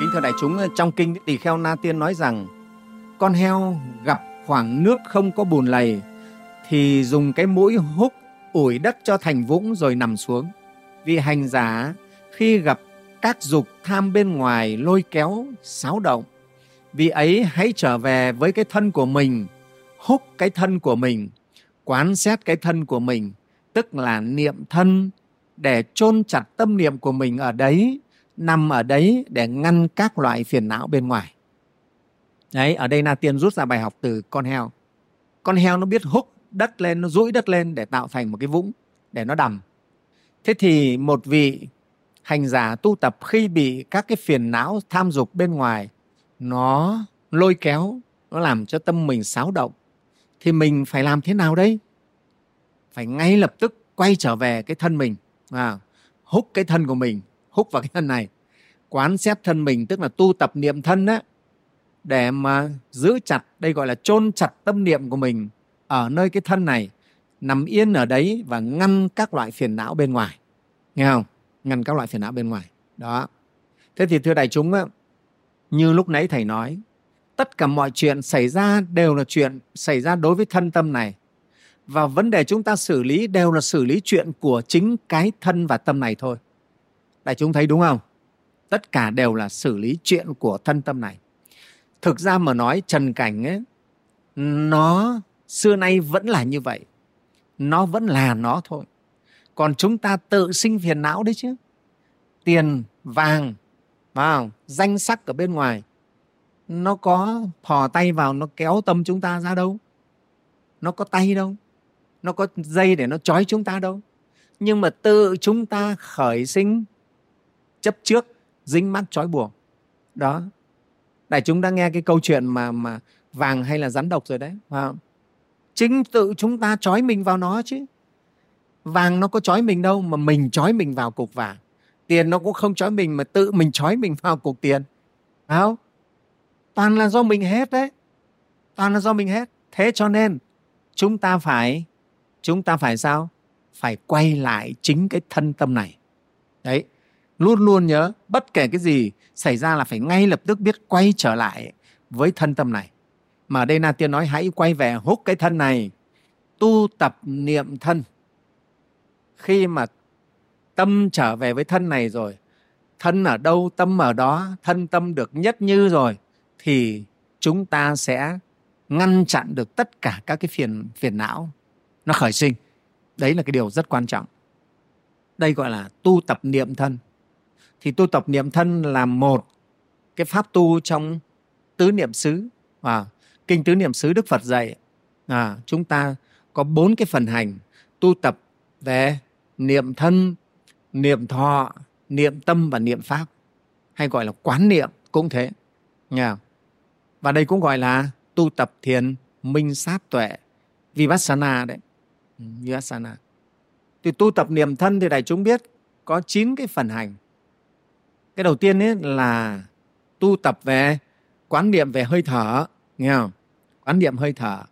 Kính thưa đại chúng, trong kinh Tỳ Kheo Na Tiên nói rằng con heo gặp khoảng nước không có bùn lầy thì dùng cái mũi húc ủi đất cho thành vũng rồi nằm xuống. Vì hành giả khi gặp các dục tham bên ngoài lôi kéo xáo động vì ấy hãy trở về với cái thân của mình húc cái thân của mình quán xét cái thân của mình tức là niệm thân để chôn chặt tâm niệm của mình ở đấy nằm ở đấy để ngăn các loại phiền não bên ngoài. Đấy ở đây na tiên rút ra bài học từ con heo. Con heo nó biết húc đất lên nó rũi đất lên để tạo thành một cái vũng để nó đầm. Thế thì một vị hành giả tu tập khi bị các cái phiền não tham dục bên ngoài nó lôi kéo nó làm cho tâm mình xáo động thì mình phải làm thế nào đây? Phải ngay lập tức quay trở về cái thân mình à, hút cái thân của mình hút vào cái thân này. Quán xét thân mình tức là tu tập niệm thân á để mà giữ chặt đây gọi là chôn chặt tâm niệm của mình ở nơi cái thân này nằm yên ở đấy và ngăn các loại phiền não bên ngoài. Nghe không? Ngăn các loại phiền não bên ngoài. Đó. Thế thì thưa đại chúng á, như lúc nãy thầy nói tất cả mọi chuyện xảy ra đều là chuyện xảy ra đối với thân tâm này. Và vấn đề chúng ta xử lý đều là xử lý chuyện của chính cái thân và tâm này thôi đại chúng thấy đúng không? Tất cả đều là xử lý chuyện của thân tâm này. Thực ra mà nói, trần cảnh ấy, nó xưa nay vẫn là như vậy. Nó vẫn là nó thôi. Còn chúng ta tự sinh phiền não đấy chứ. Tiền, vàng vào danh sắc ở bên ngoài. Nó có thò tay vào, nó kéo tâm chúng ta ra đâu? Nó có tay đâu? Nó có dây để nó trói chúng ta đâu? Nhưng mà tự chúng ta khởi sinh chấp trước, dính mắt, trói buộc. Đó. Đại chúng đã nghe cái câu chuyện mà mà vàng hay là rắn độc rồi đấy, phải không? chính tự chúng ta trói mình vào nó chứ. Vàng nó có trói mình đâu mà mình trói mình vào cục vàng. Tiền nó cũng không trói mình mà tự mình trói mình vào cục tiền. Phải không? Toàn là do mình hết đấy. Toàn là do mình hết. Thế cho nên, chúng ta phải, chúng ta phải sao? Phải quay lại chính cái thân tâm này. Đấy luôn luôn nhớ, bất kể cái gì xảy ra là phải ngay lập tức biết quay trở lại với thân tâm này. Mà đây na tiên nói, hãy quay về hút cái thân này, tu tập niệm thân. Khi mà tâm trở về với thân này rồi, thân ở đâu, tâm ở đó, thân tâm được nhất như rồi, thì chúng ta sẽ ngăn chặn được tất cả các cái phiền phiền não nó khởi sinh. Đấy là cái điều rất quan trọng. Đây gọi là tu tập niệm thân thì tu tập niệm thân là một cái pháp tu trong tứ niệm xứ. Và kinh tứ niệm xứ đức phật dạy à, chúng ta có bốn cái phần hành. Tu tập về niệm thân niệm thọ niệm tâm và niệm pháp. Hay gọi là quán niệm cũng thế. Nha và đây cũng gọi là tu tập thiền minh sát tuệ vipassana đấy. Ừ, vipassana. Thì tu tập niệm thân thì đại chúng biết có chín cái phần hành cái đầu tiên ấy là tu tập về quán niệm về hơi thở, nghe không? Quán niệm hơi thở.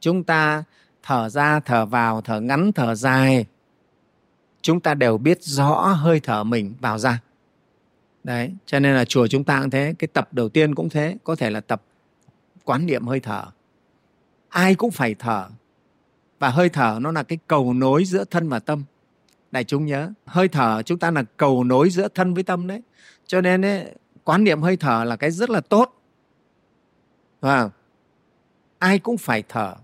Chúng ta thở ra, thở vào, thở ngắn, thở dài. Chúng ta đều biết rõ hơi thở mình vào ra. Đấy, cho nên là chùa chúng ta cũng thế. Cái tập đầu tiên cũng thế. Có thể là tập quán niệm hơi thở. Ai cũng phải thở. Và hơi thở nó là cái cầu nối giữa thân và tâm đại chúng nhớ hơi thở chúng ta là cầu nối giữa thân với tâm đấy. Cho nên ấy, quán niệm hơi thở là cái rất là tốt. Và ai cũng phải thở.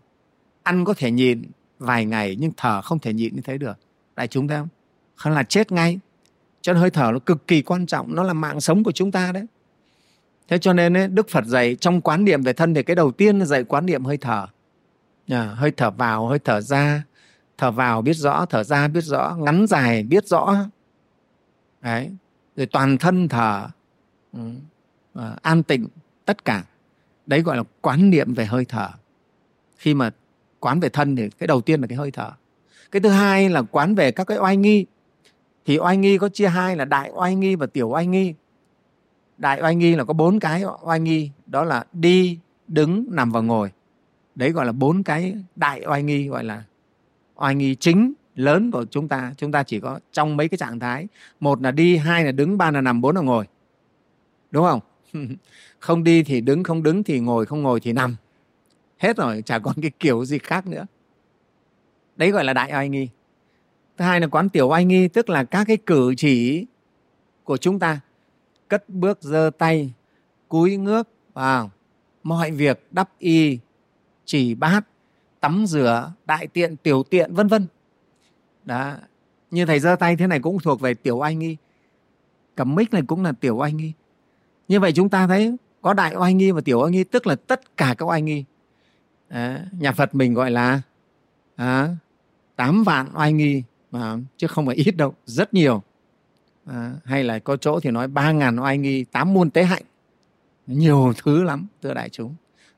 Ăn có thể nhịn vài ngày nhưng thở không thể nhịn như thế được. Đại chúng thấy không? Không là chết ngay. Cho nên hơi thở nó cực kỳ quan trọng nó là mạng sống của chúng ta đấy. Thế cho nên ấy, đức phật dạy trong quán niệm về thân thì cái đầu tiên là dạy quán niệm hơi thở. À, hơi thở vào hơi thở ra thở vào biết rõ thở ra biết rõ ngắn dài biết rõ. Đấy rồi toàn thân thở ừ, à, an tịnh tất cả. Đấy gọi là quán niệm về hơi thở. Khi mà quán về thân thì cái đầu tiên là cái hơi thở. Cái thứ hai là quán về các cái oai nghi. Thì oai nghi có chia hai là đại oai nghi và tiểu oai nghi. Đại oai nghi là có bốn cái oai nghi đó là đi đứng nằm và ngồi. Đấy gọi là bốn cái đại oai nghi gọi là oai nghi chính lớn của chúng ta chúng ta chỉ có trong mấy cái trạng thái. Một là đi, hai là đứng, ba là nằm, bốn là ngồi. Đúng không? Không đi thì đứng, không đứng thì ngồi, không ngồi thì nằm. Hết rồi, chả còn cái kiểu gì khác nữa. Đấy gọi là đại oai nghi. Thứ hai là quán tiểu oai nghi, tức là các cái cử chỉ của chúng ta. Cất bước, giơ tay, cúi ngước, vào. Mọi việc đắp y, chỉ bát tắm rửa đại tiện tiểu tiện vân vân. Đó như thầy giơ tay thế này cũng thuộc về tiểu oai nghi. Cầm mic này cũng là tiểu oai nghi. Như vậy chúng ta thấy có đại oai nghi và tiểu oai nghi tức là tất cả các oai nghi. À, nhà phật mình gọi là à, 8 vạn oai nghi mà chứ không phải ít đâu rất nhiều. À, hay là có chỗ thì nói ba ngàn oai nghi tám muôn tế hạnh. Nhiều thứ lắm thưa đại chúng.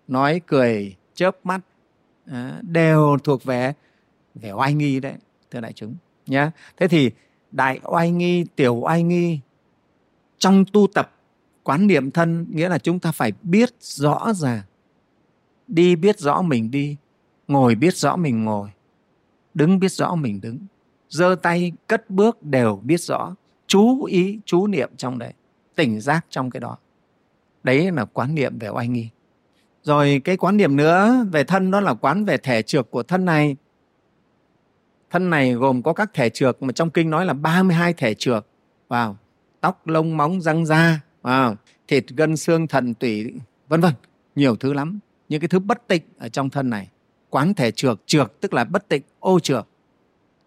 Nói cười chớp mắt à, đều thuộc về về oai nghi đấy thưa đại chúng nhé thế thì đại oai nghi tiểu oai nghi trong tu tập quán niệm thân nghĩa là chúng ta phải biết rõ ràng. Đi biết rõ mình đi ngồi biết rõ mình ngồi đứng biết rõ mình đứng giơ tay cất bước đều biết rõ chú ý chú niệm trong đấy tỉnh giác trong cái đó. Đấy là quán niệm về oai nghi rồi cái quán niệm nữa, về thân đó là quán về thể trược của thân này. Thân này gồm có các thể trược mà trong kinh nói là 32 thể trược. Vào tóc, lông, móng, răng, da. Vào thịt, gân, xương, thần, tủy, vân vân. Nhiều thứ lắm. Những cái thứ bất tịnh ở trong thân này. Quán thể trược trược tức là bất tịnh, ô trược.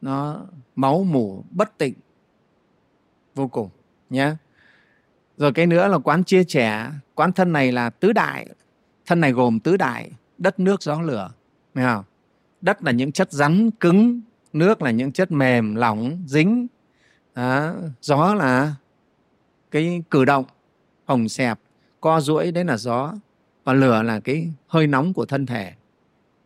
Nó máu, mủ, bất tịnh. Vô cùng nhé rồi cái nữa là quán chia trẻ quán thân này là tứ đại thân này gồm tứ đại đất nước gió lửa. Nghe không? đất là những chất rắn cứng. Nước là những chất mềm lỏng dính. À, gió là cái cử động hồng xẹp co duỗi đấy là gió. Còn lửa là cái hơi nóng của thân thể.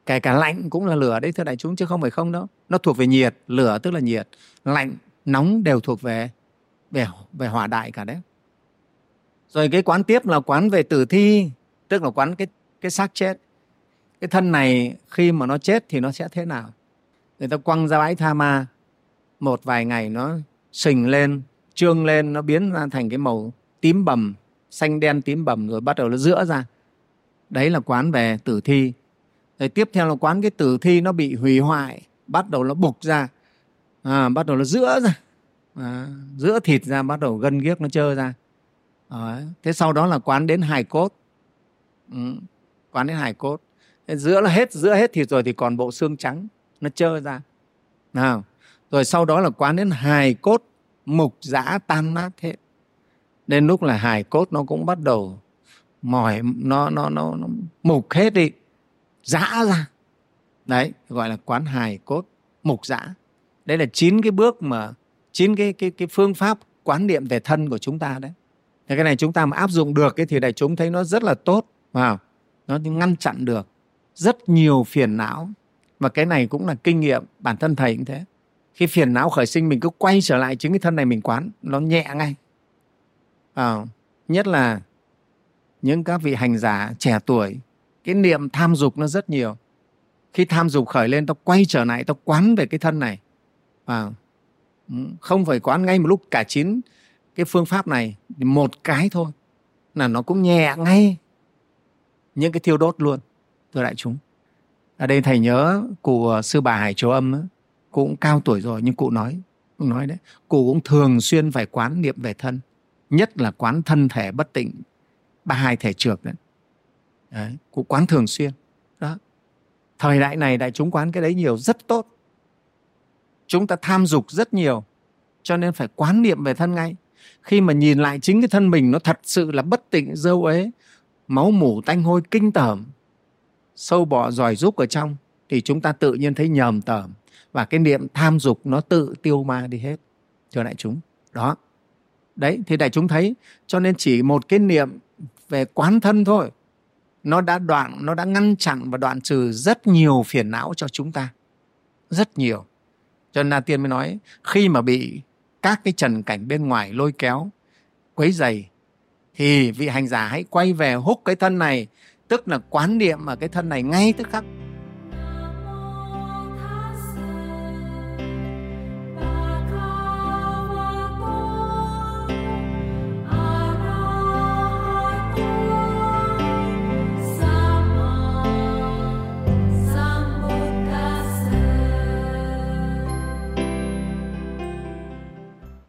Kể cả lạnh cũng là lửa đấy thưa đại chúng chứ không phải không đâu. Nó thuộc về nhiệt lửa tức là nhiệt. Lạnh nóng đều thuộc về về về hỏa đại cả đấy. Rồi cái quán tiếp là quán về tử thi tức là quán cái cái xác chết. Cái thân này khi mà nó chết thì nó sẽ thế nào? Người ta quăng ra bãi tha ma. Một vài ngày nó sình lên trương lên nó biến ra thành cái màu tím bầm xanh đen tím bầm rồi bắt đầu nó giữa ra. Đấy là quán về tử thi. Rồi tiếp theo là quán cái tử thi nó bị hủy hoại bắt đầu nó bục ra. À, bắt đầu nó giữa ra. À, giữa thịt ra bắt đầu gân ghiếc nó trơ ra. À, thế sau đó là quán đến hài cốt ừ, quán đến hài cốt. Giữa là hết giữa hết thịt rồi thì còn bộ xương trắng nó trơ ra. Nào rồi sau đó là quán đến hài cốt mục dã tan nát hết. Đến lúc là hài cốt nó cũng bắt đầu mỏi nó nó nó, nó mục hết đi dã ra. Đấy gọi là quán hài cốt mục dã đấy là chín cái bước mà chín cái cái cái phương pháp quán niệm về thân của chúng ta đấy. Thì cái này chúng ta mà áp dụng được cái thì đại chúng thấy nó rất là tốt vào nó ngăn chặn được rất nhiều phiền não. Và cái này cũng là kinh nghiệm bản thân thầy cũng thế. Khi phiền não khởi sinh mình cứ quay trở lại chính cái thân này mình quán nó nhẹ ngay. À, nhất là những các vị hành giả trẻ tuổi cái niệm tham dục nó rất nhiều. Khi tham dục khởi lên tao quay trở lại tao quán về cái thân này. À, không phải quán ngay một lúc cả chín cái phương pháp này một cái thôi là nó cũng nhẹ ngay những cái thiêu đốt luôn, thưa đại chúng. Ở đây thầy nhớ cụ ờ, sư bà hải châu âm cụ cũng cao tuổi rồi nhưng cụ nói cụ nói đấy, cụ cũng thường xuyên phải quán niệm về thân, nhất là quán thân thể bất tịnh, ba hai thể trược đấy. đấy, cụ quán thường xuyên, đó. Thời đại này đại chúng quán cái đấy nhiều, rất tốt. Chúng ta tham dục rất nhiều, cho nên phải quán niệm về thân ngay. Khi mà nhìn lại chính cái thân mình nó thật sự là bất tịnh, dâu ế máu mủ tanh hôi kinh tởm. Sâu bọ giỏi rúc ở trong thì chúng ta tự nhiên thấy nhờm tởm và cái niệm tham dục nó tự tiêu ma đi hết. Cho đại chúng đó. Đấy thì đại chúng thấy cho nên chỉ một cái niệm về quán thân thôi nó đã đoạn nó đã ngăn chặn và đoạn trừ rất nhiều phiền não cho chúng ta. Rất nhiều. Cho nên Na Tiên mới nói khi mà bị các cái trần cảnh bên ngoài lôi kéo, quấy dày thì vị hành giả hãy quay về hút cái thân này, tức là quán niệm ở cái thân này ngay tức khắc.